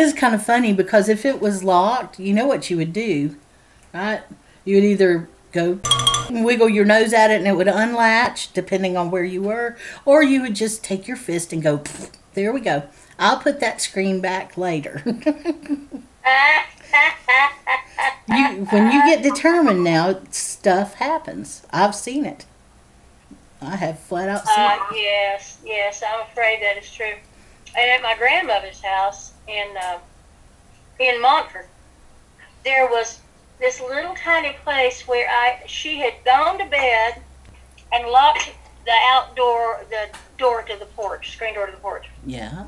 Is kind of funny. Because if it was locked, you know what you would do, right? You would either go and wiggle your nose at it and it would unlatch, depending on where you were, or you would just take your fist and go. There we go. I'll put that screen back later. you, when you get determined now, stuff happens. I've seen it. I have flat out seen Uh, it. yes, yes, I'm afraid that is true. And at my grandmother's house in uh, in Montford, there was this little tiny place where I she had gone to bed and locked the outdoor the door to the porch, screen door to the porch. Yeah.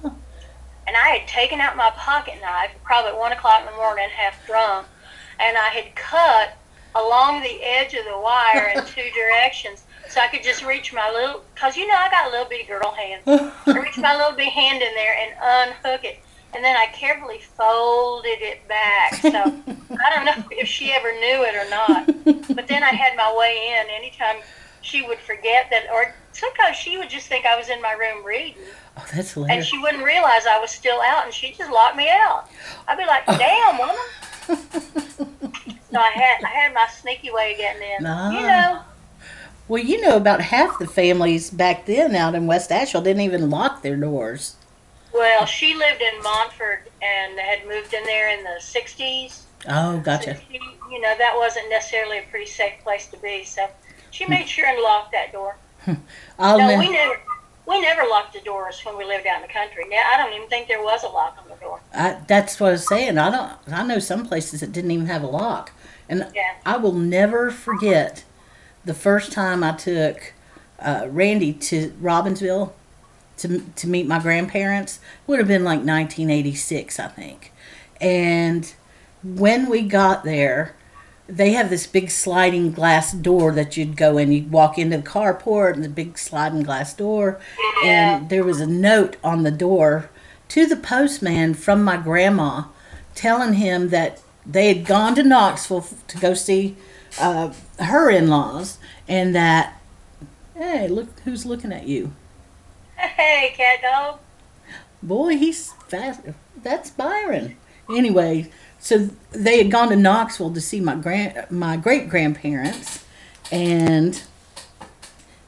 and I had taken out my pocket knife, probably at one o'clock in the morning, half drunk, and I had cut along the edge of the wire in two directions, so I could just reach my little, cause you know I got a little bitty girl hand. I reached my little bitty hand in there and unhook it, and then I carefully folded it back. So I don't know if she ever knew it or not, but then I had my way in anytime she would forget that, or sometimes she would just think I was in my room reading Oh, that's and she wouldn't realize I was still out, and she just locked me out. I'd be like, "Damn, woman!" so I had I had my sneaky way of getting in. Ah. You know, Well, you know, about half the families back then out in West Asheville didn't even lock their doors. well, she lived in Montford and had moved in there in the '60s. Oh, gotcha. So she, you know, that wasn't necessarily a pretty safe place to be. So she made sure and locked that door. I'll oh, no, we never we never locked the doors when we lived out in the country. Now I don't even think there was a lock on the door. I, that's what I was saying. I don't. I know some places that didn't even have a lock, and Yeah. I will never forget the first time I took uh, Randy to Robbinsville to to meet my grandparents. Would have been like 1986, I think. And when we got there, they have this big sliding glass door that you'd go in. You'd walk into the carport and the big sliding glass door, and there was a note on the door to the postman from my grandma telling him that they had gone to Knoxville to go see uh, her in laws and that, hey, look who's looking at you. Hey, cat dog. Boy, he's fast. That's Byron. Anyway, so they had gone to Knoxville to see my grand, my great grandparents, and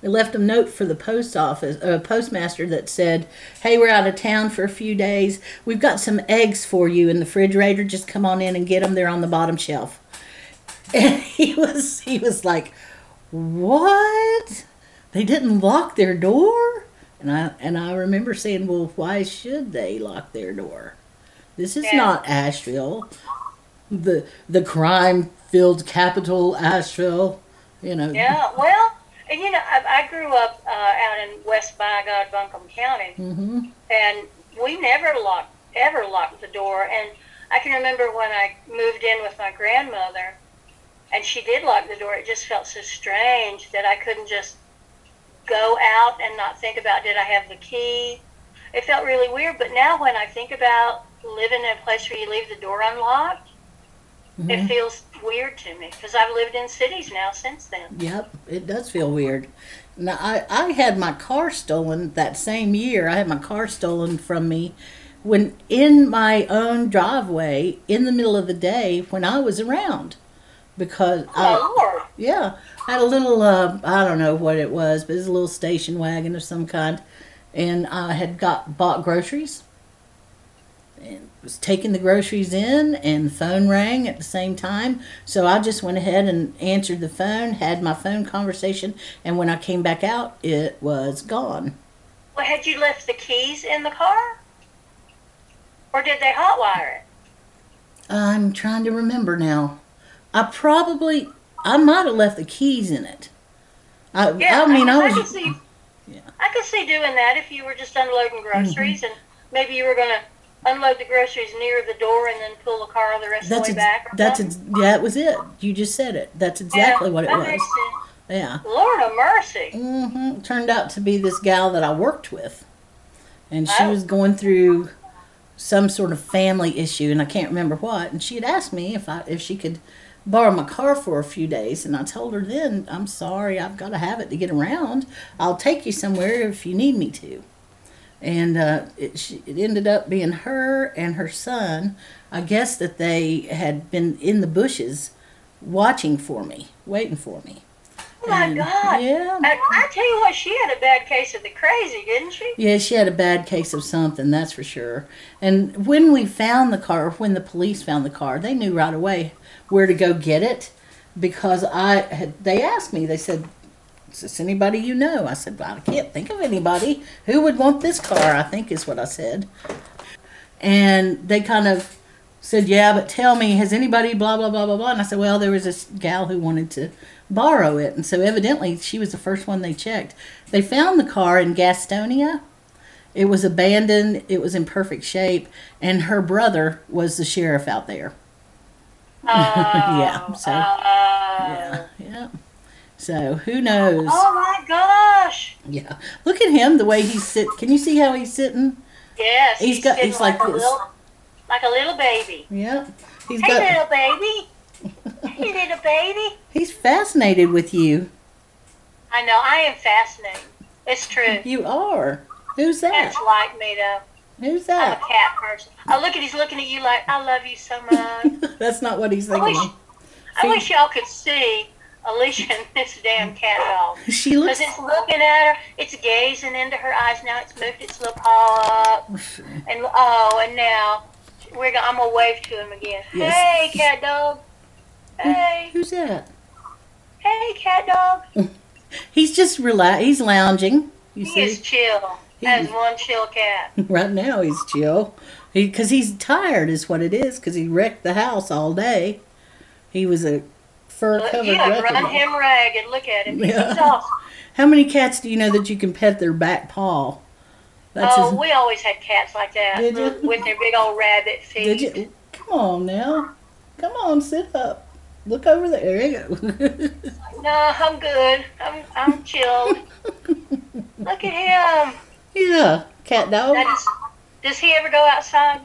they left a note for the post office, a postmaster that said, "Hey, we're out of town for a few days. We've got some eggs for you in the refrigerator. Just come on in and get them. They're on the bottom shelf." And he was he was like, "What? They didn't lock their door?" And I and I remember saying, "Well, why should they lock their door? This is Yeah. not Asheville, the the crime filled capital, Asheville. You know." Yeah, well, and you know, I, I grew up uh, out in West Bygod, Buncombe County, hmm and we never locked, ever locked the door. And I can remember when I moved in with my grandmother, and she did lock the door. It just felt so strange that I couldn't just go out and not think about did I have the key. It felt really weird. But now when I think about living in a place where you leave the door unlocked, it mm-hmm. feels weird to me because I've lived in cities now since then. Yep, it does feel weird. Now, I, I had my car stolen that same year. I had my car stolen from me when in my own driveway in the middle of the day when I was around. Because I, Oh yeah, I had a little, uh, I don't know what it was, but it was a little station wagon of some kind. And I had got bought groceries. and was taking the groceries in and the phone rang at the same time so i just went ahead and answered the phone had my phone conversation and when i came back out it was gone Well, had you left the keys in the car? Or did they hotwire it? i'm trying to remember now i probably i might have left the keys in it i, I mean i, could was see, Yeah. Mm-hmm. I could see doing that if you were just unloading groceries and maybe you were going to unload the groceries near the door and then pull the car the rest that's of the ex- way back. or that's ex- that was it you just said it that's exactly Yeah, what it was yeah Lord of mercy. Mm-hmm. Turned out to be this gal that I worked with, and she Oh. was going through some sort of family issue, and I can't remember what. And she had asked me if I if she could borrow my car for a few days, and I told her then, I'm sorry, I've got to have it to get around. I'll take you somewhere if you need me to. And uh, it, she, it ended up being her and her son. I guess that they had been in the bushes watching for me, waiting for me. Oh my And, God. Yeah. I, I tell you what, she had a bad case of the crazy, didn't she? Yeah, she had a bad case of something, that's for sure. And when we found the car, when the police found the car, they knew right away where to go get it because I had, they asked me, they said, Is this anybody you know? I said, well, I can't think of anybody. Who would want this car? I think is what I said. And they kind of said, Yeah, but tell me, has anybody blah, blah, blah, blah, blah? And I said, Well, there was this gal who wanted to borrow it. And so evidently she was the first one they checked. They found the car in Gastonia. It was abandoned, it was in perfect shape, and her brother was the sheriff out there. Oh, Yeah, so- oh. Yeah, yeah. So who knows? Oh my gosh. Yeah. Look at him, the way he's sit. Can you see how he's sitting? Yes. He's got- he's like a this. Little, like a little baby. Yeah. He's Hey, got. little baby. Hey, little baby. He's fascinated with you. I know. I am fascinated. It's true. You are. Who's that? That's like me, though. Who's that? I'm a cat person. Oh, look at he's looking at you like I love you so much. That's not what he's I wish, thinking. I wish y'all could see Alicia and this damn cat dog. She looks. Because it's looking at her, it's gazing into her eyes. Now it's moved its little paw up, and oh, and now we're gonna, I'm gonna wave to him again. Yes. Hey, cat dog. Hey, Who's that? hey, cat dog. He's just relax. He's lounging. You He is see, chill. That is one chill cat. right now he's chill. He because he's tired is what it is. Because he wrecked the house all day. He was a fur covered yeah, run him ragged. Look at him. He's Yeah. exhausted. How many cats do you know that you can pet their back paw? That's oh, his- we always had cats like that Did you? with- with their big old rabbit feet. Did you? Come on now. Come on, sit up. Look over there. There. No, I'm good. I'm I'm chilled. Look at him. yeah, cat dog. Is, does he ever go outside?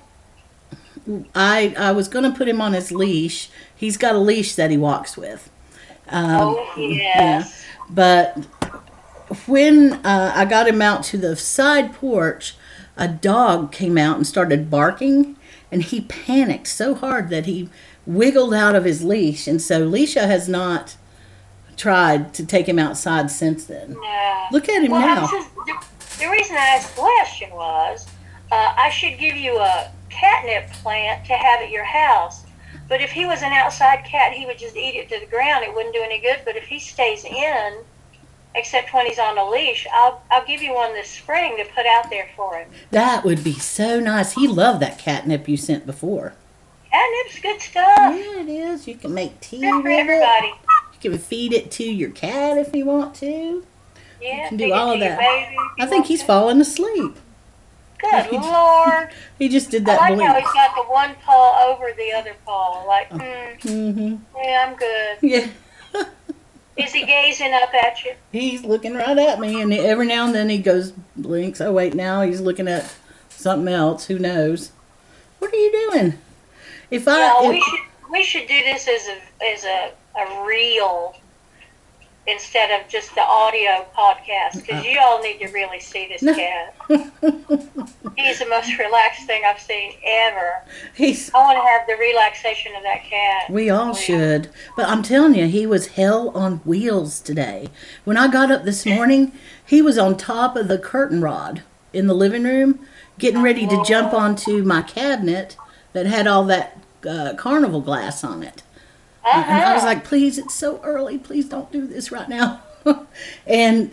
I I was gonna put him on his leash. He's got a leash that he walks with. Um, oh yes. But when uh, I got him out to the side porch, a dog came out and started barking, and he panicked so hard that he wiggled out of his leash. And so Leisha has not tried to take him outside since then. No. Look at him well, now. Just- the, the reason I asked the question was uh, I should give you a catnip plant to have at your house. But if he was an outside cat, he would just eat it to the ground. It wouldn't do any good. But if he stays in, except when he's on a leash, I'll I'll give you one this spring to put out there for him. That would be so nice. He loved that catnip you sent before. Catnip's good stuff. Yeah, it is. You can make tea Good for with it. everybody. You can feed it to your cat if you want to. Yeah, you can do all of that. I think he's to. falling asleep. Good Lord. He just did I that like how blink. he's got the one paw over the other paw. Like, Oh. hmm, hmm yeah, I'm good. Yeah. Is he gazing up at you? He's looking right at me, and every now and then he goes blinks. Oh wait, now he's looking at something else. Who knows? What are you doing? If I Yeah, if- we should we should do this as a as a, a reel instead of just the audio podcast because uh-huh. you all need to really see this No. cat. He's the most relaxed thing I've seen ever. he's I want to have the relaxation of that cat. we all should, but I'm telling you, he was hell on wheels today. When I got up this morning, he was on top of the curtain rod in the living room, getting ready to jump oh. onto my cabinet that had all that uh, carnival glass on it. Uh-huh. And I was like, please, it's so early. Please don't do this right now. and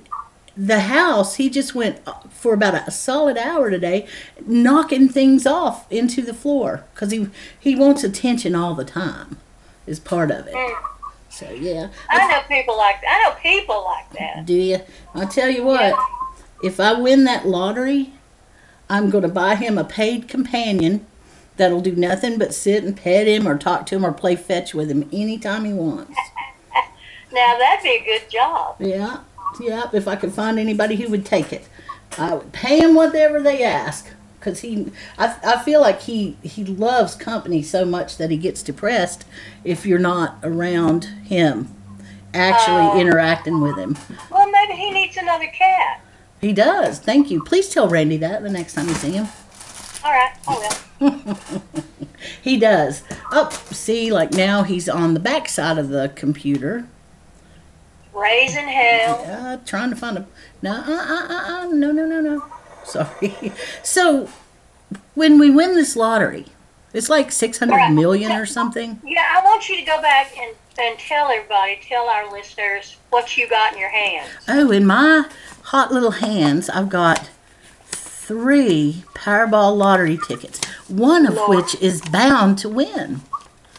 the house, he just went uh, for about a solid hour today, knocking things off into the floor because he he wants attention all the time. Is part of it. Mm. So yeah, I know people like that. I know people like that. do you? I'll tell you what. If I win that lottery, I'm going to buy him a paid companion that'll do nothing but sit and pet him or talk to him or play fetch with him anytime he wants. Now that'd be a good job. Yeah, yeah. If I could find anybody who would take it, I would pay him whatever they ask. Cause he, I, I feel like he he loves company so much that he gets depressed if you're not around him, actually Oh. interacting with him. Well, maybe he needs another cat. He does. Thank you. Please tell Randy that the next time you see him. All right, I will. He does. Oh, see, like now he's on the back side of the computer, Raising hell. uh, trying to find a. No, uh, uh, uh, uh, no, no, no, no. Sorry. So, when we win this lottery, it's like six hundred million or something. Yeah, I want you to go back and, and tell everybody, tell our listeners what you got in your hands. Oh, in my hot little hands, I've got three Powerball lottery tickets, one of Lord. which is bound to win.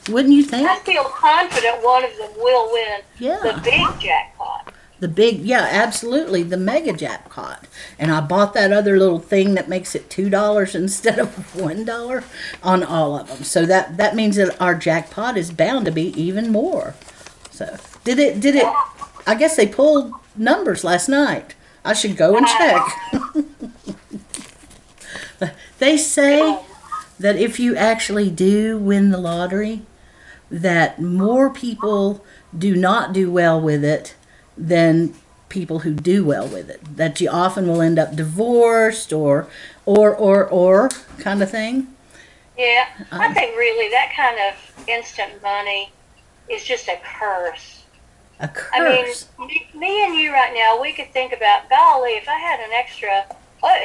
Wouldn't you think? I feel confident one of them will win Yeah. the big jackpot. The big, yeah, absolutely, the mega jackpot. And I bought that other little thing that makes it two dollars instead of one dollar on all of them. So that that means that our jackpot is bound to be even more. So did it? Did it? I guess they pulled numbers last night. I should go and check. They say that if you actually do win the lottery, that more people do not do well with it than people who do well with it. That you often will end up divorced or or or or kind of thing. Yeah, I Um, think really that kind of instant money is just a curse. A I mean, curse. me, me and you right now, we could think about, golly, if I had an extra,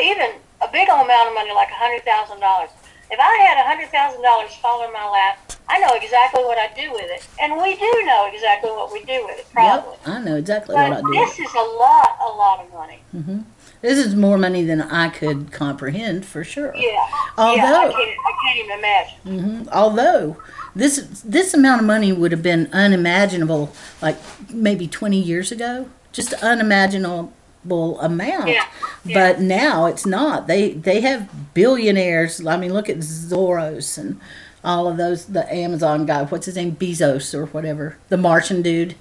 even a big old amount of money, like a hundred thousand dollars. If I had a hundred thousand dollars fall in my lap, I know exactly what I'd do with it, and we do know exactly what we do with it, probably. Yep, I know exactly what I But do. this is a lot, a lot of money. Mhm. This is more money than I could comprehend for sure. Yeah. yeah, I Although- can't, I can't even imagine. Mhm. Although this this amount of money would have been unimaginable like maybe 20 years ago, just unimaginable amount. Yeah, yeah. But now it's not. They they have billionaires. I mean, look at Soros and all of those. The Amazon guy, what's his name, Bezos or whatever, the Martian dude.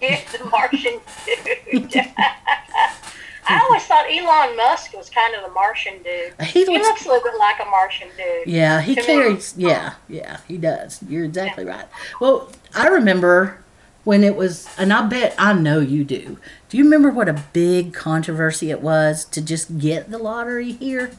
Yeah, the Martian dude. I always thought Elon Musk was kind of the Martian dude. He He looks looks a little bit like a Martian dude. Yeah, he to me. carries. Yeah, yeah, he does. You're exactly right. Well, I remember when it was, and I bet I know you do. Do you remember what a big controversy it was to just get the lottery here?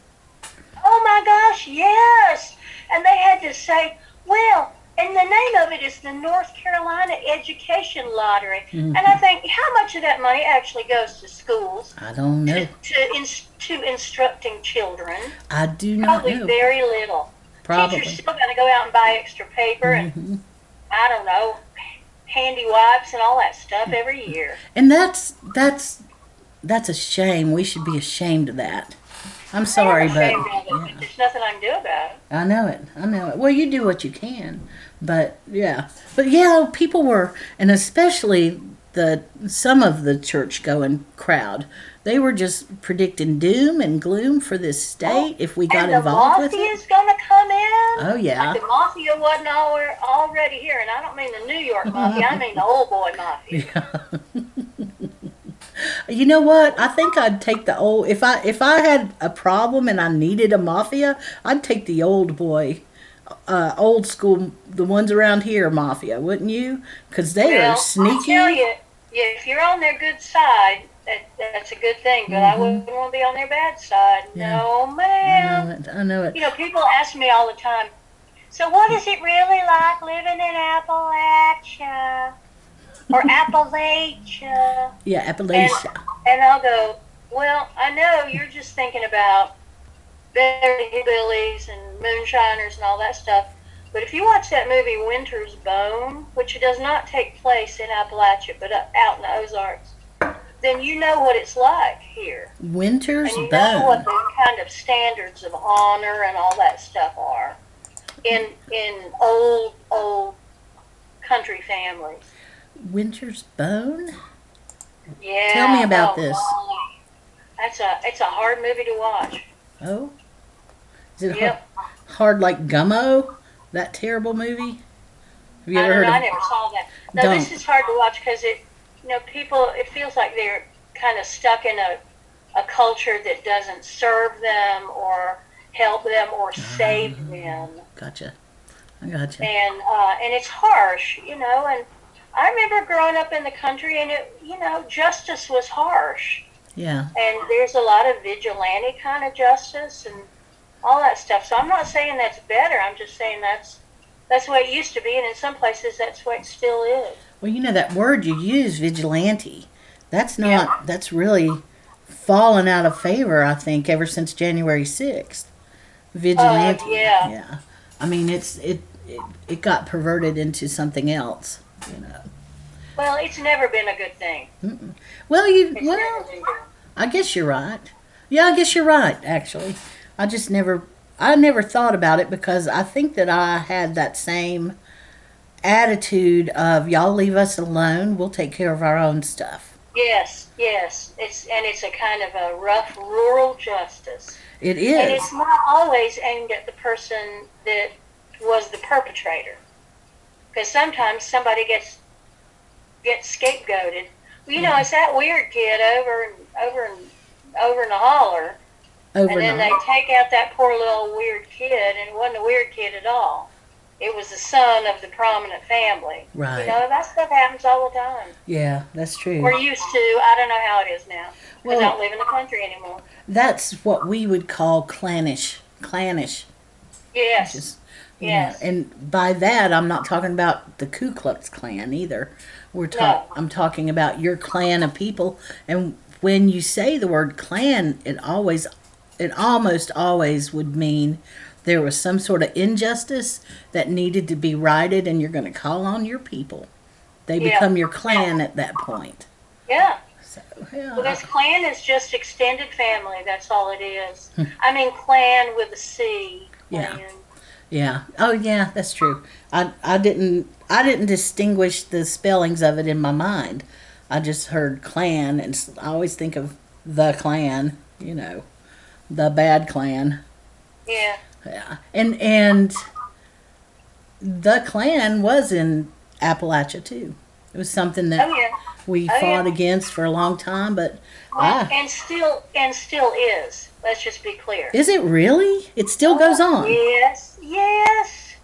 Oh my gosh, yes! And they had to say, well, and the name of it is the North Carolina Education Lottery. Mm-hmm. And I think, how much of that money actually goes to schools, I don't know. to, to, ins- to instructing children? I do not know. Probably know. very little. Probably. Teachers still got to go out and buy extra paper and, Mm-hmm. I don't know, handy wipes and all that stuff every year. And that's that's that's a shame. We should be ashamed of that. I'm sorry, I'm but it, yeah. but there's nothing I can do about it. I know it. I know it. Well, you do what you can, but yeah, but yeah, people were, and especially the some of the church going crowd, they were just predicting doom and gloom for this state if we got and the involved with mafia's it. going to come in. Oh yeah, Like the mafia wasn't alre- already here, and I don't mean the New York mafia. I mean the old boy mafia. Yeah. you know what? I think I'd take the old if I if I had a problem and I needed a mafia, I'd take the old boy. Uh, old school, the ones around here, mafia, wouldn't you? Because they well, are sneaky. You, yeah, if you're on their good side, that, that's a good thing. But I wouldn't want to be on their bad side. Mm-hmm. Yeah. No, I ma'am. know it. I know it. You know, people ask me all the time. So, what is it really like living in Appalachia or Appalachia? Yeah, Appalachia. And I'll go, well, I know you're just thinking about Beverly Hillbillies and Moonshiners and all that stuff. But if you watch that movie Winter's Bone, which does not take place in Appalachia but uh, out in the Ozarks, then you know what it's like here. Winter's And you know what the kind of standards of honor and all that stuff are in in old old country families. Winter's Bone? Yeah. Tell me about oh, this. golly. That's a it's a hard movie to watch. Oh. Is it Yep. hard, hard like Gummo? That terrible movie? Have you I ever don't heard know. I never saw that. No, Don't. this is hard to watch because it, you know, people. It feels like they're kind of stuck in a a culture that doesn't serve them or help them or Ah. save them, Gotcha. I gotcha. and uh, and it's harsh, you know. And I remember growing up in the country, and it, you know, justice was harsh, Yeah. and there's a lot of vigilante kind of justice and all that stuff. So I'm not saying that's better. I'm just saying that's that's the way it used to be, and in some places that's what it still is. Well, you know that word you use, vigilante. That's not. Yeah. That's really fallen out of favor. I think ever since January sixth. Vigilante. Oh, yeah. Yeah. I mean, it's it, it it got perverted into something else. You know. Well, it's never been a good thing. Well, you It's well. never been good. I guess you're right. Yeah, I guess you're right. Actually, I just never, I never thought about it because I think that I had that same attitude of y'all leave us alone. We'll take care of our own stuff. Yes, yes. It's and it's a kind of a rough rural justice, It is. And it's not always aimed at the person that was the perpetrator, because sometimes somebody gets gets scapegoated. Well, you know, it's that weird kid over and over and over in the holler, Over and then they take out that poor little weird kid, and it wasn't a weird kid at all. It was the son of the prominent family. Right. You know, that stuff happens all the time. Yeah, that's true. We're used to. I don't know how it is now because I Well- don't live in the country anymore. That's what we would call clannish. Clannish. Yes. Just, Yes. Yeah, and by that I'm not talking about the Ku Klux Klan either. We're talk- No. I'm talking about your clan of people. And when you say the word clan, it always, it almost always would mean there was some sort of injustice that needed to be righted, and you're going to call on your people. They Yeah. become your clan at that point. yeah. So, yeah. Well, this clan is just extended family. That's all it is. I mean, clan with a C. Hmm. Yeah. Yeah. Oh, yeah. That's true. I I didn't I didn't distinguish the spellings of it in my mind. I just heard clan, and I always think of the clan. You know, the bad clan. Yeah. Yeah. And and the clan was in Appalachia too. It was something that Oh yeah. we Oh, fought yeah. against for a long time, but Well, ah, And still, and still is. Let's just be clear. is it really? It still goes on. Yes. Yes.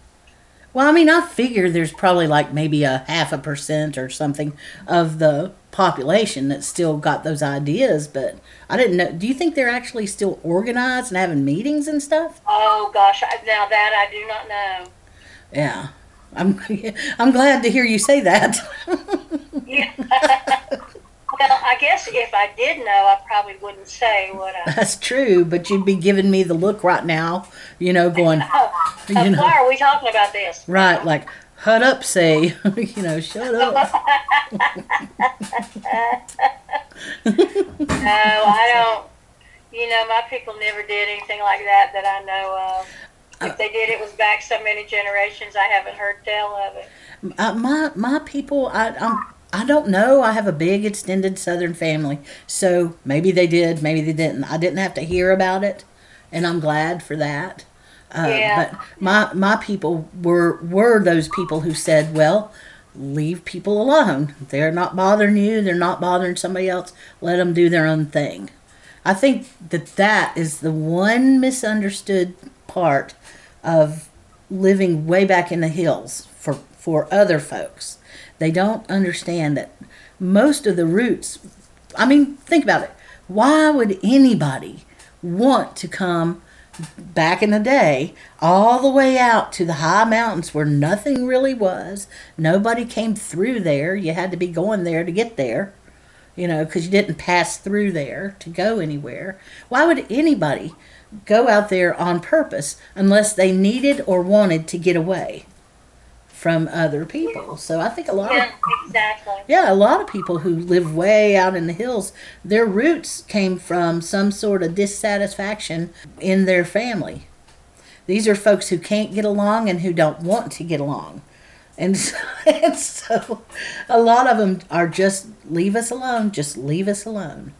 Well, I mean, I figure there's probably like maybe a half a percent or something of the population that still got those ideas, but I didn't know. Do you think they're actually still organized and having meetings and stuff? Oh gosh. I- Now that I do not know. Yeah. I'm I'm glad to hear you say that. Yeah. well, I guess if I did know, I probably wouldn't say what I. That's true, but you'd be giving me the look right now, you know, going Oh, You oh, know. why are we talking about this? right like hut up, say, you know, shut up. No, I don't. You know, my people never did anything like that that I know of. If they did, it was back so many generations. I haven't heard tell of it. Uh, my my people, I I'm, I don't know. I have a big extended Southern family, so maybe they did, maybe they didn't. I didn't have to hear about it, and I'm glad for that. Uh, Yeah. But my my people were were those people who said, well. Leave people alone. They're not bothering you. They're not bothering somebody else. Let them do their own thing. I think that that is the one misunderstood part of living way back in the hills for for other folks. They don't understand that most of the roots. I mean, think about it. Why would anybody want to come back in the day all the way out to the high mountains where nothing really was? Nobody came through there. You had to be going there to get there. you know, because you didn't pass through there to go anywhere. Why would anybody go out there on purpose unless they needed or wanted to get away from other people? So I think a lot of Yeah, exactly. yeah, a lot of people who live way out in the hills, their roots came from some sort of dissatisfaction in their family. These are folks who can't get along and who don't want to get along. And so, and so a lot of them are just leave us alone, just leave us alone.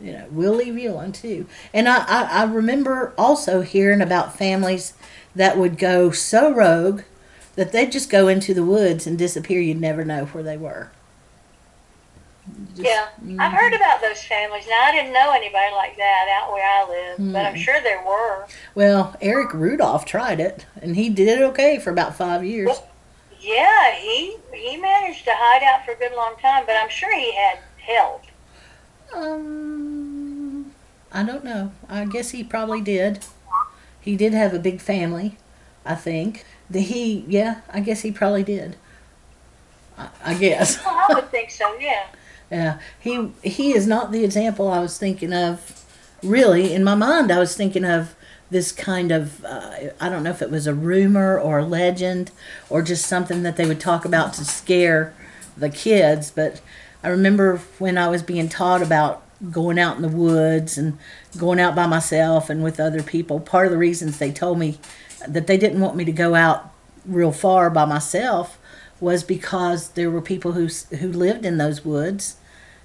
You know, we'll leave you alone too. And I, I, I remember also hearing about families that would go so rogue that they'd just go into the woods and disappear. You'd never know where they were. Just- Yeah, I've heard about those families. Now I didn't know anybody like that out where I live, but I'm sure there were. Well, Eric Rudolph tried it, and he did okay for about five years. Yeah, he he managed to hide out for a good long time, but I'm sure he had help. Um, I don't know. I guess he probably did. He did have a big family, I think. The he, yeah, I guess he probably did. I, I guess. Well, I would think so. Yeah. Yeah, he he is not the example I was thinking of. Really, in my mind, I was thinking of this kind of uh, I don't know if it was a rumor or a legend or just something that they would talk about to scare the kids. But I remember when I was being taught about going out in the woods and going out by myself and with other people. Part of the reasons they told me that they didn't want me to go out real far by myself was because there were people who who lived in those woods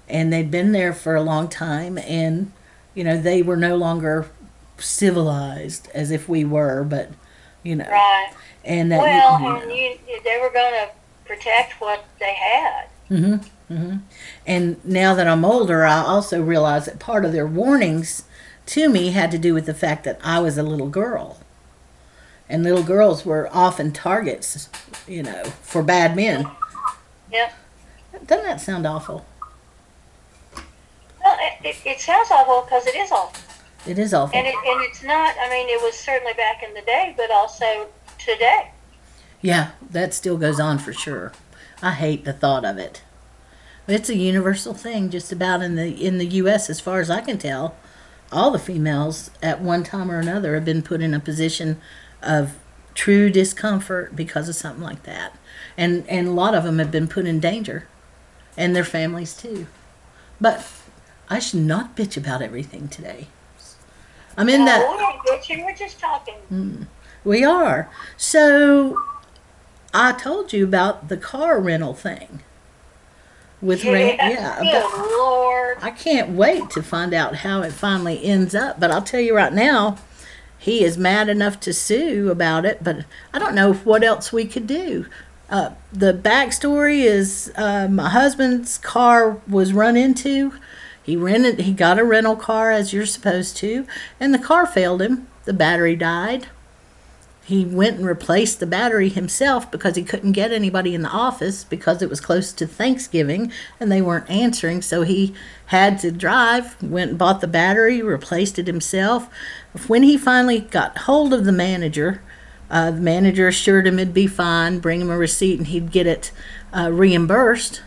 and they'd been there for a long time and you know they were no longer civilized as if we were but you know Right. and that Well, you, and you, they were going to protect what they had. Mm-hmm. Mm-hmm. And now that I'm older, I also realize that part of their warnings to me had to do with the fact that I was a little girl. And little girls were often targets, you know, for bad men. Yep. Doesn't that sound awful? Well, it, it, it sounds awful because it is awful, It is awful. and it and it's not. I mean, it was certainly back in the day, but also today. Yeah, that still goes on for sure. I hate the thought of it. It's a universal thing, just about in the in the U.S. as far as I can tell. All the females at one time or another have been put in a position of true discomfort because of something like that, and and a lot of them have been put in danger, and their families too. But I should not bitch about everything today. I'm in that. No, we ain't bitching. We're just talking. Hmm. We are. So I told you about the car rental thing. With yeah, Good Lord. I can't wait to find out how it finally ends up. But I'll tell you right now, he is mad enough to sue about it. But I don't know what else we could do. Uh, the backstory is uh, my husband's car was run into. He rented. He got a rental car as you're supposed to, and the car failed him. The battery died he went and replaced the battery himself because he couldn't get anybody in the office because it was close to Thanksgiving and they weren't answering. So he had to drive, went and bought the battery, replaced it himself. When he finally got hold of the manager, uh, the manager assured him it'd be fine, bring him a receipt, and he'd get it uh, reimbursed.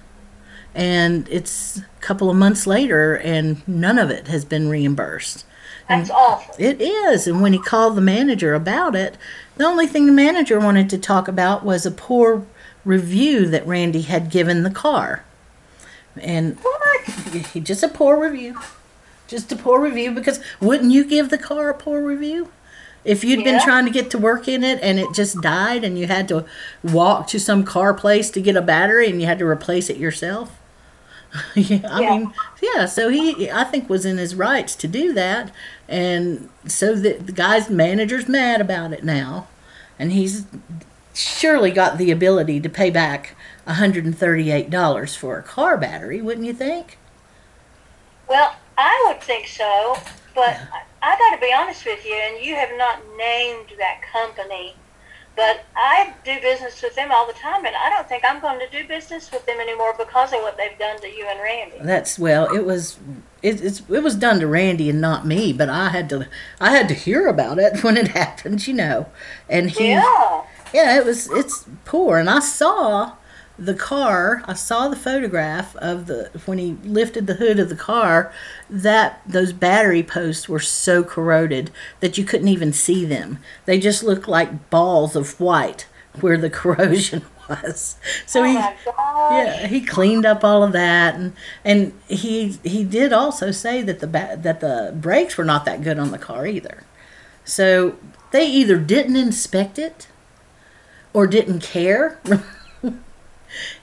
And it's a couple of months later, and none of it has been reimbursed. That's awful. It is. And when he called the manager about it, the only thing the manager wanted to talk about was a poor review that Randy had given the car. And What? he just a poor review. Just a poor review because wouldn't you give the car a poor review? If you'd been trying to get to work in it and it just died and you had to walk to some car place to get a battery and you had to replace it yourself? yeah, I Yeah. mean, yeah, so he, I think, was in his rights to do that. And so the, the guy's manager's mad about it now. And he's surely got the ability to pay back $138 for a car battery, wouldn't you think? Well, I would think so, but I, I got to be honest with you, and you have not named that company, but I do business with them all the time, and I don't think I'm going to do business with them anymore because of what they've done to you and Randy. That's well, it was it, it's, it was done to Randy and not me, but I had to I had to hear about it when it happened, you know. And he Yeah. yeah, it was it's poor and I saw the car, I saw the photograph of the when he lifted the hood of the car, that those battery posts were so corroded that you couldn't even see them. They just looked like balls of white where the corrosion was. So Oh he yeah, he cleaned up all of that, and and he he did also say that the ba- that the brakes were not that good on the car either. So they either didn't inspect it or didn't care.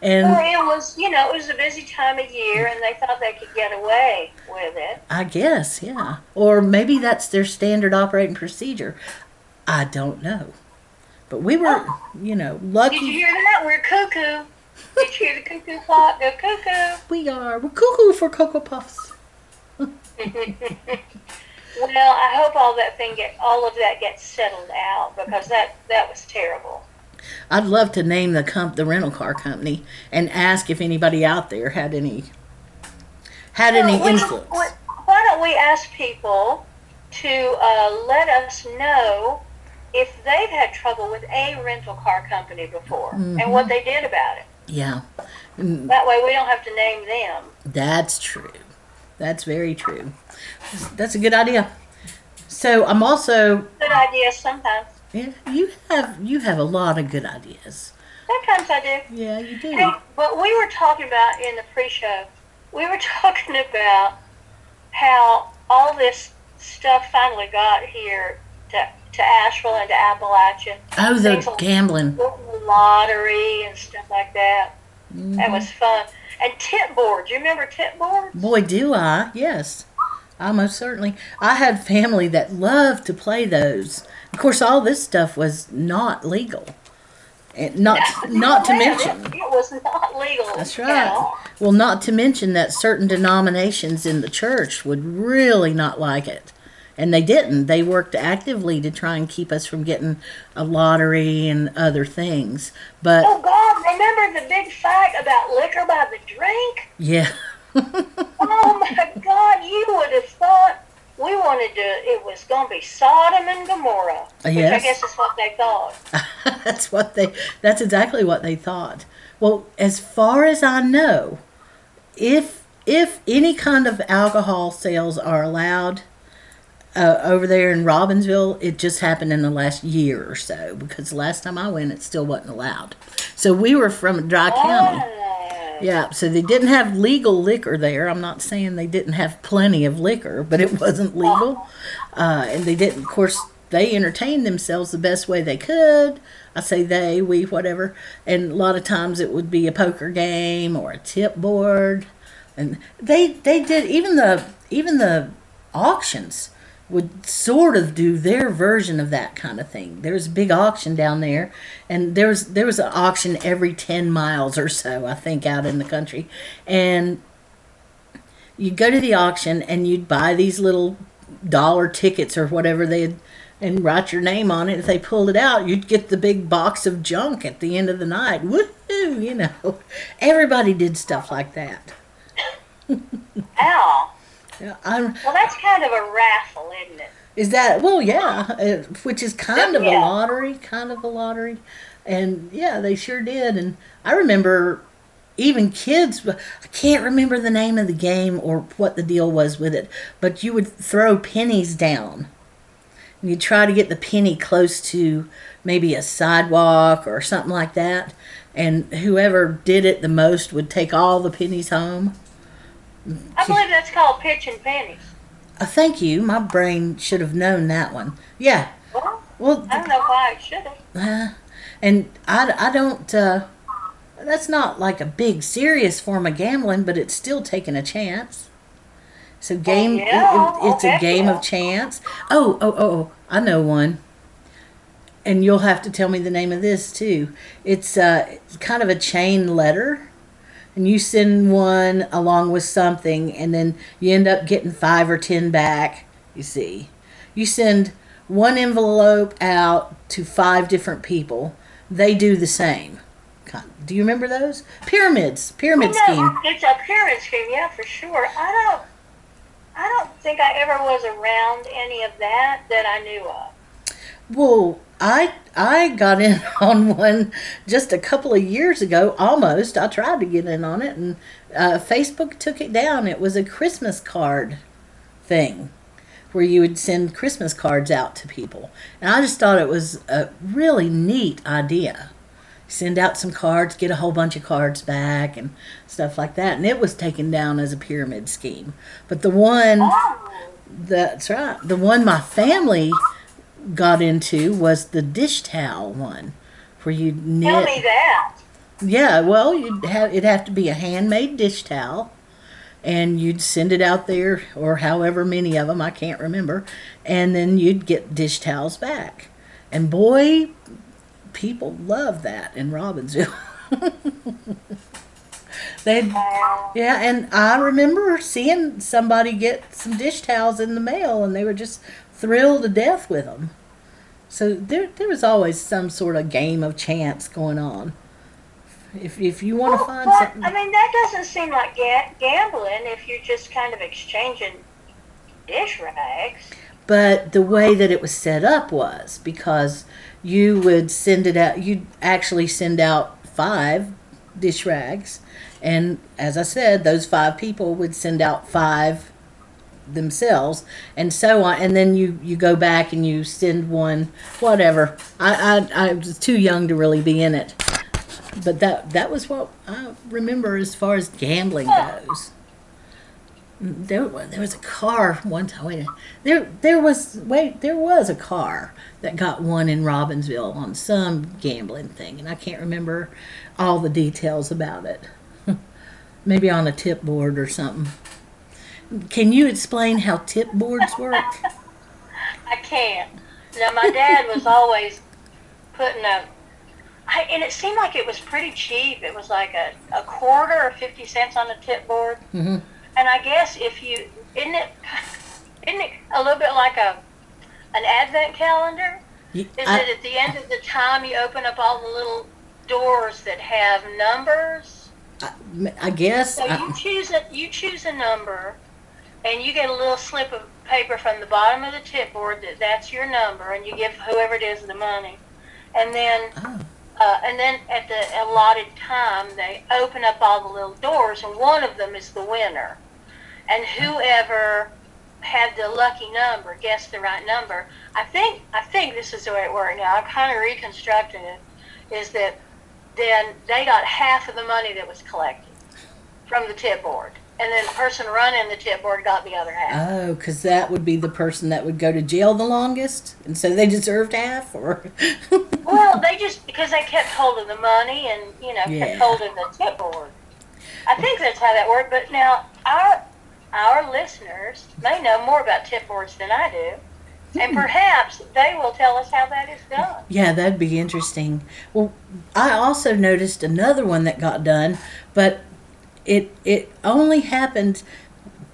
and Or it was, you know, it was a busy time of year and they thought they could get away with it. I guess, yeah. Or maybe that's their standard operating procedure. I don't know. But we were, oh. you know, lucky Did you hear that? We're cuckoo. Did you hear the cuckoo clock go cuckoo? we are. We're cuckoo for Cocoa Puffs. Well, I hope all that thing get all of that gets settled out because that that was terrible. I'd love to name the comp the rental car company and ask if anybody out there had any had any Well, we- influence. wh- Why don't we ask people to uh, let us know if they've had trouble with a rental car company before and what they did about it? Yeah, That way, we don't have to name them. that's true. That's very true. That's a good idea. So I'm also Good idea sometimes. Yeah, you have you have a lot of good ideas. Sometimes I do. Yeah, you do. Hey, but we were talking about in the pre-show. We were talking about how all this stuff finally got here to, to Asheville and to Appalachia. Oh, the things like- gambling. Lottery and stuff like that. Mm-hmm. That was fun. And tip boards. You remember tip boards? Boy, do I! Yes, I most certainly. I had family that loved to play those. Of course, all this stuff was not legal, and not not to mention. It, was not legal. That's right. Well, not to mention that certain denominations in the church would really not like it. And they didn't. They worked actively to try and keep us from getting a lottery and other things. But Oh God! Remember the big fight about liquor by the drink? yeah, Oh my God! You would have thought we wanted to. It was going to be Sodom and Gomorrah. Which I guess is what they thought. that's what they that's exactly what they thought. Well, as far as I know, if if any kind of alcohol sales are allowed uh, over there in Robbinsville, it just happened in the last year or so because the last time I went, it still wasn't allowed. So we were from Dry County. Oh. Yeah, so they didn't have legal liquor there. I'm not saying they didn't have plenty of liquor, but it wasn't legal. Uh, and they didn't, of course, they entertained themselves the best way they could. I say they, we, whatever. And a lot of times it would be a poker game or a tip board. And they they did even the even the auctions would sort of do their version of that kind of thing. There was a big auction down there, and there was there was an auction every ten miles or so, I think, out in the country, and you'd go to the auction and you'd buy these little dollar tickets or whatever they had and write your name on it. If they pulled it out, you'd get the big box of junk at the end of the night. Woohoo! You know, everybody did stuff like that. Ow. Yeah, I'm, Well, that's kind of a raffle, isn't it? Is that well? Yeah, uh, which is kind of a lottery, kind of a lottery, and yeah, they sure did. And I remember even kids. I can't remember the name of the game or what the deal was with it, but you would throw pennies down. And you'd try to get the penny close to maybe a sidewalk or something like that, and whoever did it the most would take all the pennies home. I believe that's called pitching pennies. Uh, thank you. My brain should have known that one. Yeah. Well, Well, I don't know why I should have. Uh, and I, I don't, uh, that's not like a big serious form of gambling, but it's still taking a chance. So game, it- yeah. it- it's a game yeah. of chance. Oh, oh, oh, oh, I know one. And you'll have to tell me the name of this too. It's, uh, it's kind of a chain letter. And you send one along with something, and then you end up getting five or ten back. You see, you send one envelope out to five different people. They do the same. Do you remember those pyramids? Pyramid No, scheme. it's a pyramid scheme, yeah, for sure. I don't, I don't think I ever was around any of that that I knew of. Well, I I got in on one just a couple of years ago, almost. I tried to get in on it, and uh, Facebook took it down. It was a Christmas card thing where you would send Christmas cards out to people, and I just thought it was a really neat idea. Send out some cards, get a whole bunch of cards back, and stuff like that. And it was taken down as a pyramid scheme. But the one Oh, that's right. The one my family got into was the dish towel one, where you knit. tell me that. Yeah, well, you'd have it'd have to be a handmade dish towel, and you'd send it out there, or however many of them I can't remember, and then you'd get dish towels back. And boy, people love that in Robbinsville. they yeah, and I remember seeing somebody get some dish towels in the mail, and they were just thrilled to death with them. So there, there was always some sort of game of chance going on. If if you want to find but, something, I mean, that doesn't seem like ga- gambling if you're just kind of exchanging dish rags. but the way that it was set up was because you would send it out. You'd actually send out five dish rags, and as I said, those five people would send out five themselves and so on and then you you go back and you send one whatever. I i, I was too young to really be in it. But that that was what i remember as far as gambling goes. There, there was a car one time wait there there was wait there was a car that got one in robbinsville on some gambling thing and i can't remember all the details about it. Maybe on a tip board or something can you explain how tip boards work? I can't. Now, my dad was always putting a, I, and it seemed like it was pretty cheap. It was like a, a quarter or 50 cents on a tip board. Mhm. And I guess if you, isn't it, isn't it a little bit like a, an advent calendar? Is I- it at the end of the time you open up all the little doors that have numbers? I guess. So you choose a you choose a number, and you get a little slip of paper from the bottom of the tip board that that's your number, and you give whoever it is the money, and then oh, uh, and then at the allotted time they open up all the little doors, and one of them is the winner, and whoever had the lucky number, guessed the right number. I think I think this is the way it worked. Now I'm kind of reconstructing it. Is that then they got half of the money that was collected from the tip board, and then the person running the tip board got the other half. oh, because that would be the person that would go to jail the longest, and so they deserved half, or Well, they just because they kept hold of the money and you know Yeah. kept holding the tip board. I think that's how that worked. But now our our listeners may know more about tip boards than I do, and hmm. perhaps they will tell us how that is done. yeah, that'd be interesting. Well, I also noticed another one that got done, but it it only happened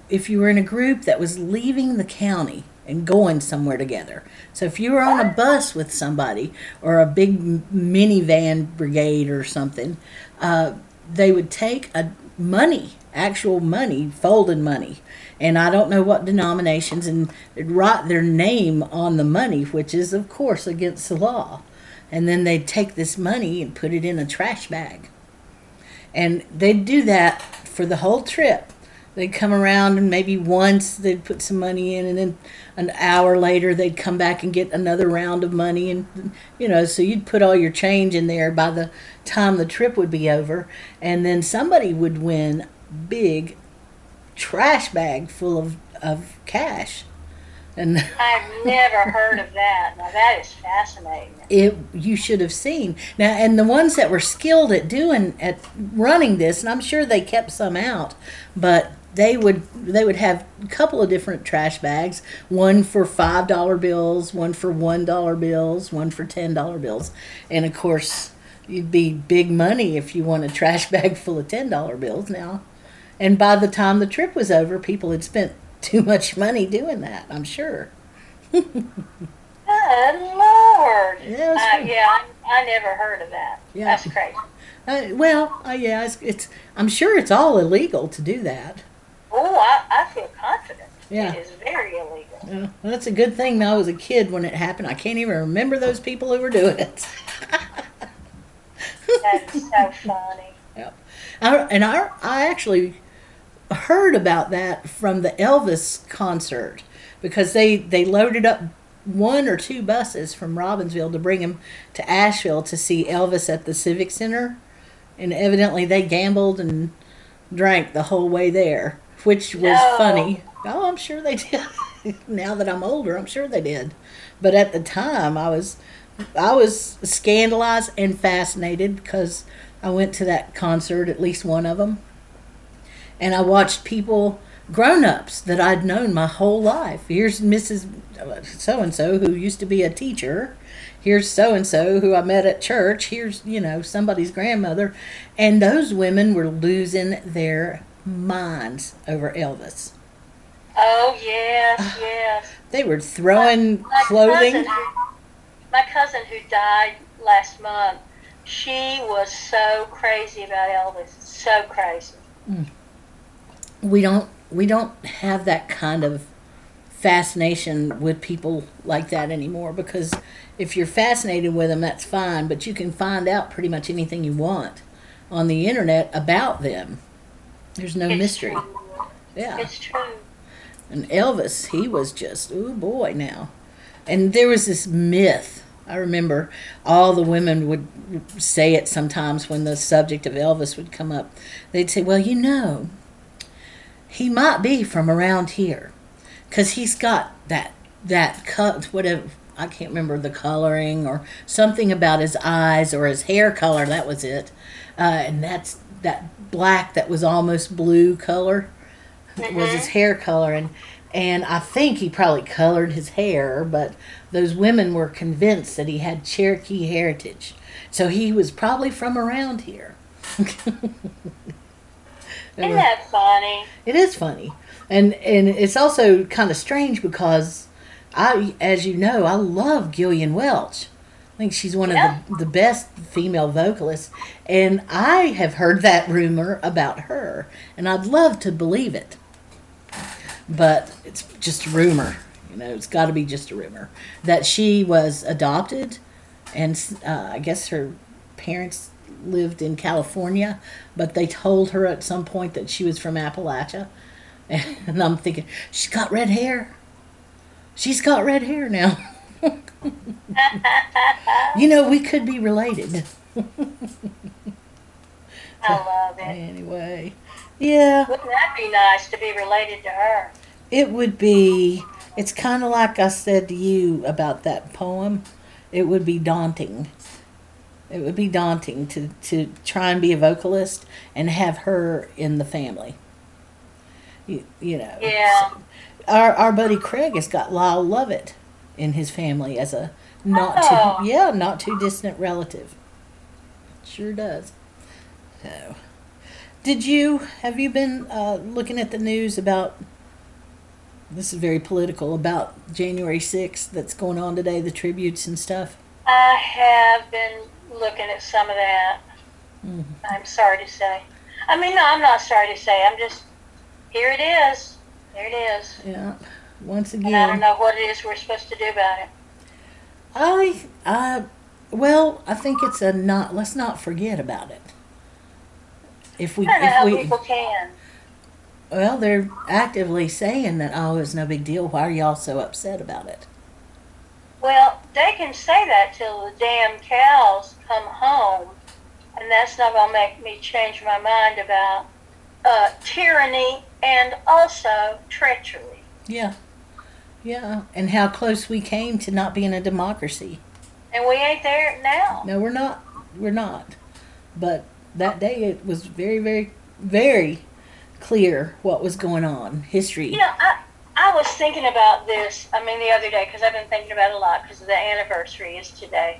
if you were in a group that was leaving the county and going somewhere together. So if you were on a bus with somebody or a big minivan brigade or something, uh, they would take a money, actual money, folded money, and I don't know what denominations, and they'd write their name on the money, which is of course against the law. And then they'd take this money and put it in a trash bag. And they'd do that for the whole trip. They'd come around and maybe once they'd put some money in, and then an hour later they'd come back and get another round of money. And, you know, so you'd put all your change in there by the time the trip would be over. And then somebody would win big trash bag full of, of cash. And I've never heard of that. Now that is fascinating. it you should have seen now and the ones that were skilled at doing at running this and i'm sure they kept some out but they would they would have a couple of different trash bags one for five dollar bills one for one dollar bills one for ten dollar bills and of course you'd be big money if you won a trash bag full of ten dollar bills now and by the time the trip was over people had spent too much money doing that i'm sure Good Lord. Yeah, Uh, yeah, I, I never heard of that. Yeah. That's crazy. Uh, well, uh, yeah, it's, it's. I'm sure it's all illegal to do that. Oh, I, I feel confident. Yeah. It is very illegal. Yeah, well, that's a good thing. I was a kid when it happened. I can't even remember those people who were doing it. That is so funny. I, and I, I actually heard about that from the Elvis concert because they, they loaded up one or two buses from Robbinsville to bring him to Asheville to see Elvis at the Civic Center. And evidently they gambled and drank the whole way there, which was No. funny. Oh, I'm sure they did. now that I'm older, I'm sure they did. But at the time, I was I was scandalized and fascinated because I went to that concert, at least one of them, and I watched people, grown ups that I'd known my whole life. Here's Mrs. Uh, so and so who used to be a teacher. Here's so and so who I met at church. Here's, you know, somebody's grandmother. And those women were losing their minds over Elvis. Oh yes, ah, yes. They were throwing My clothing. cousin who- my cousin who died last month, she was so crazy about Elvis. So crazy. Mm. We don't we don't have that kind of fascination with people like that anymore because if you're fascinated with them that's fine but you can find out pretty much anything you want on the internet about them there's no It's mystery true. yeah It's true. and Elvis, he was just, oh boy, now. And there was this myth. I remember all the women would say it sometimes when the subject of Elvis would come up. They'd say, well, you know, he might be from around here because he's got that, that cut, whatever. I can't remember the coloring or something about his eyes or his hair color. That was it. Uh, and that's that black that was almost blue color was his hair color and and I think he probably colored his hair, but those women were convinced that he had Cherokee heritage. So he was probably from around here. Isn't that funny? It is funny. And and it's also kind of strange because I as you know, I love Gillian Welch. I think she's one Yeah. of the, the best female vocalists and I have heard that rumor about her and I'd love to believe it. But it's just a rumor. You know, it's got to be just a rumor that she was adopted and uh, I guess her parents lived in California, but they told her at some point that she was from Appalachia. And I'm thinking, she's got red hair. She's got red hair now. you know, we could be related. I love it. Anyway, yeah, Wouldn't that be nice to be related to her? it would be. It's kind of like I said to you about that poem. It would be daunting. It would be daunting to, to try and be a vocalist and have her in the family. You, you know. Yeah. our our buddy Craig has got Lyle Lovett in his family as a not Oh. too yeah not too distant relative. Sure does. So, did you have you been uh, looking at the news about? This is very political about January sixth that's going on today, the tributes and stuff. I have been looking at some of that. Mhm. I'm sorry to say. I mean, no, I'm not sorry to say. I'm just, here it is. There it is. Yeah. Once And I don't know what it is we're supposed to do about it. I I well, I think it's a not. Let's not forget about it. If we I don't know if how we people can. Well, they're actively saying that, oh, it's no big deal. Why are y'all so upset about it? Well, they can say that till the damn cows come home, and that's not going to make me change my mind about uh, tyranny and also treachery. Yeah. Yeah. And how close we came to not being a democracy. And we ain't there now. No, we're not. We're not. But that day it was very, very, very clear what was going on. History. You know, I, I was thinking about this, I mean, the other day, because I've been thinking about it a lot because the anniversary is today.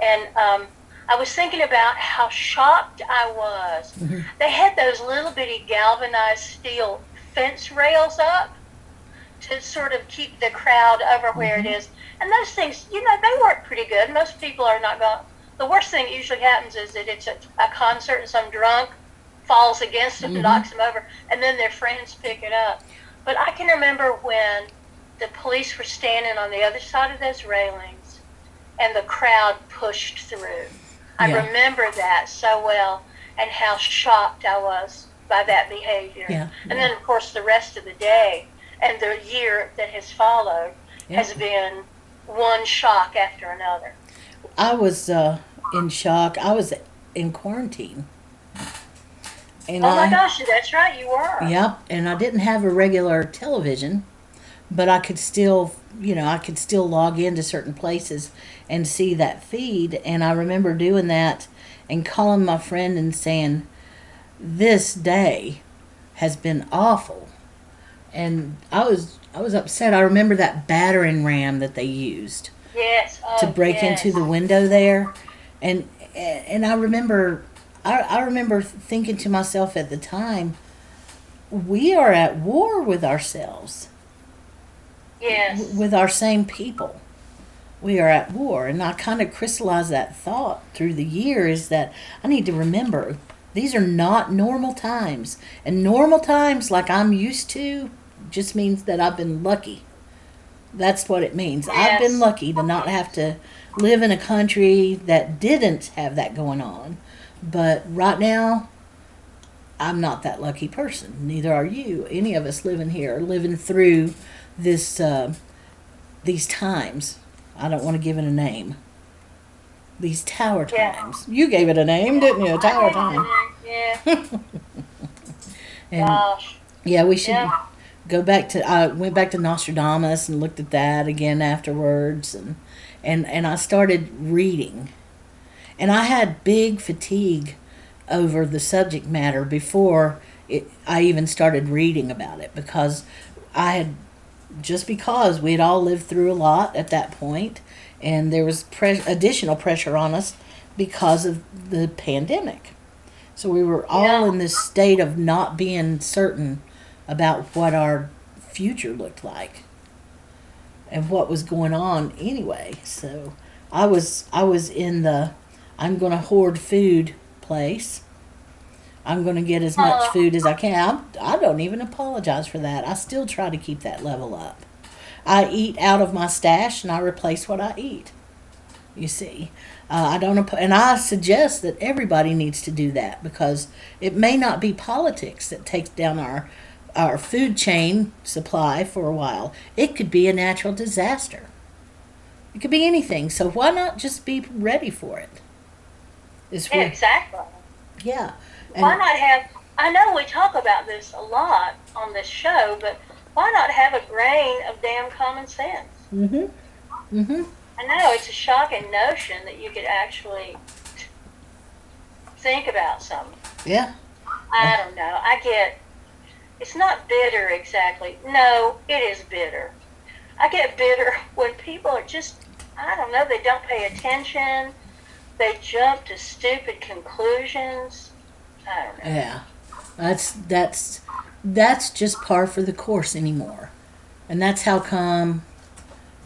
And um, I was thinking about how shocked I was. Mhm. They had those little bitty galvanized steel fence rails up to sort of keep the crowd over where it is. And those things, you know, they work pretty good. Most people are not going. The worst thing that usually happens is that it's a, a concert and some drunk falls against it Mhm. and knocks them over, and then their friends pick it up. But I can remember when the police were standing on the other side of those railings and the crowd pushed through. I Yeah. remember that so well and how shocked I was by that behavior. Yeah, And then, of course, the rest of the day and the year that has followed Yeah. has been one shock after another. I was uh, in shock. I was in quarantine. And Oh I, my gosh, that's right, you were. Yep, and I didn't have a regular television, but I could still, you know, I could still log into certain places and see that feed. And I remember doing that and calling my friend and saying, "This day has been awful," and I was I was upset. I remember that battering ram that they used Yes. Oh, to oh, break yes. into the window there, and and I remember I, I remember thinking to myself at the time, we are at war with ourselves, Yes. w- with our same people. We are at war, and I kind of crystallized that thought through the years that I need to remember these are not normal times, and normal times like I'm used to just means that I've been lucky. That's what it means. I've been lucky to not have to live in a country that didn't have that going on. But right now, I'm not that lucky person. Neither are you. Any of us living here, living through this uh, these times. I don't want to give it a name. These tower Yeah. times. You gave it a name, didn't you? Tower time. Yeah. And Gosh. yeah, we should Yeah. go back to I went back to Nostradamus and looked at that again afterwards and and and I started reading. And I had big fatigue over the subject matter before it, I even started reading about it because I had just because we had all lived through a lot at that point and there was additional pressure on us because of the pandemic. So we were all Yeah. in this state of not being certain about what our future looked like and what was going on anyway. So I was I was in the I'm going to hoard food place. I'm going to get as much food as I can. I'm, I don't even apologize for that. I still try to keep that level up. I eat out of my stash and I replace what I eat. You see, uh, I don't, and I suggest that everybody needs to do that because it may not be politics that takes down our our food chain supply for a while. It could be a natural disaster. It could be anything. So why not just be ready for it? Is Yeah, exactly. yeah. Why not have? I know we talk about this a lot on this show, but why not have a grain of damn common sense? Mhm. Mhm. I know it's a shocking notion that you could actually think about something. Yeah. I don't know. I get it's not bitter exactly. No, it is bitter. I get bitter when people are just I don't know, they don't pay attention. They jump to stupid conclusions. I don't know. Yeah, that's that's that's just par for the course anymore, and that's how come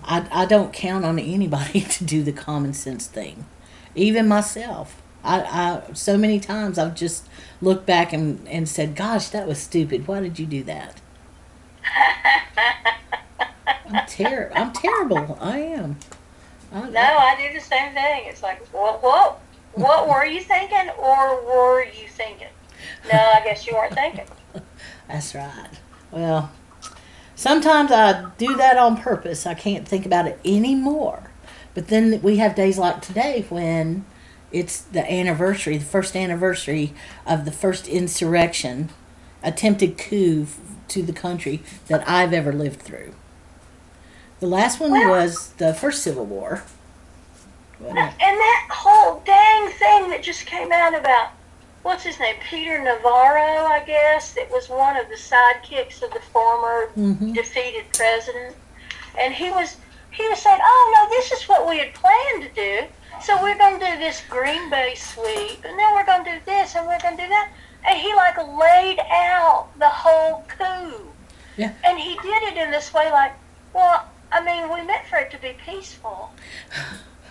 I I don't count on anybody to do the common sense thing, even myself. I, I so many times I've just looked back and, and said, "Gosh, that was stupid. Why did you do that?" I'm ter- I'm terrible. I am. No, I do the same thing. It's like, what, what, what were you thinking, or were you thinking? No, I guess you weren't thinking. That's right. Well, sometimes I do that on purpose. I can't think about it anymore. But then we have days like today when it's the anniversary, the first anniversary of the first insurrection, attempted coup to the country that I've ever lived through. The last one Well- was the first Civil War. And that whole dang thing that just came out about what's his name, Peter Navarro, I guess, that was one of the sidekicks of the former Mhm. defeated president, and he was he was saying, "Oh no, this is what we had planned to do. So we're going to do this Green Bay sweep, and then we're going to do this, and we're going to do that." And he like laid out the whole coup. Yeah. And he did it in this way, like, well, I mean, we meant for it to be peaceful.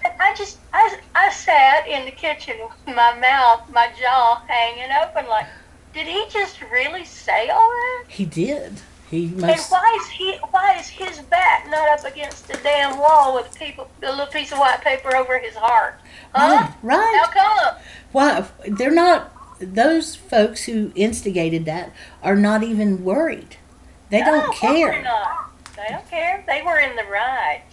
And I just, I, I sat in the kitchen with my mouth, my jaw hanging open, like, did he just really say all that? He did. He And why is he? Why is his back not up against the damn wall with people, a little piece of white paper over his heart? Huh? Right, right. How come? Why they're not? Those folks who instigated that are not even worried. They No, don't of course they're care. They don't care. They were in the right.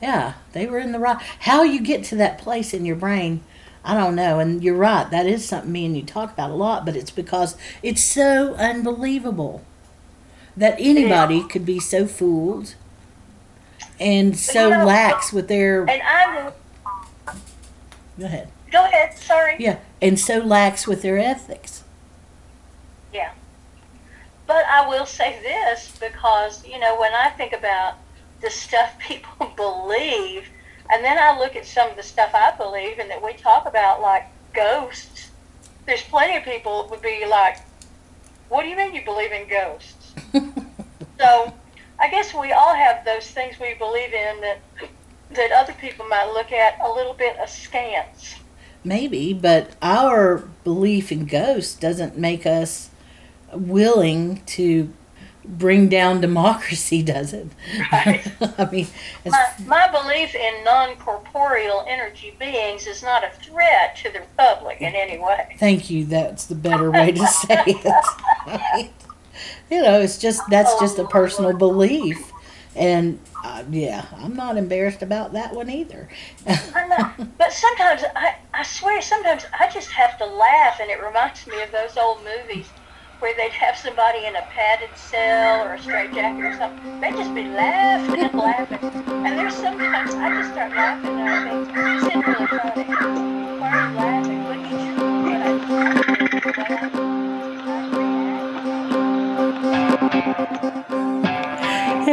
Yeah, they were in the right. How you get to that place in your brain, I don't know. And you're right. That is something me and you talk about a lot. But it's because it's so unbelievable that anybody could be so fooled and so you know- lax with their. And I will. Go ahead. Go ahead. Sorry. Yeah, and so lax with their ethics. But I will say this because, you know, when I think about the stuff people believe, and then I look at some of the stuff I believe and that we talk about, like ghosts, there's plenty of people would be like, What do you mean you believe in ghosts? so I guess we all have those things we believe in that that other people might look at a little bit askance. Maybe, but our belief in ghosts doesn't make us willing to bring down democracy, does it? Right. I mean, My, my belief in non corporeal energy beings is not a threat to the Republic in any way. thank you. That's the better way to say it. Right? You know, it's just that's just a personal belief, and uh, yeah, I'm not embarrassed about that one either. I'm not, but sometimes I, I swear, sometimes I just have to laugh, and it reminds me of those old movies where they'd have somebody in a padded cell or a straitjacket or something. They'd just be laughing and laughing. And there's sometimes I just start laughing and I isn't really. Why are you laughing? But you but I, but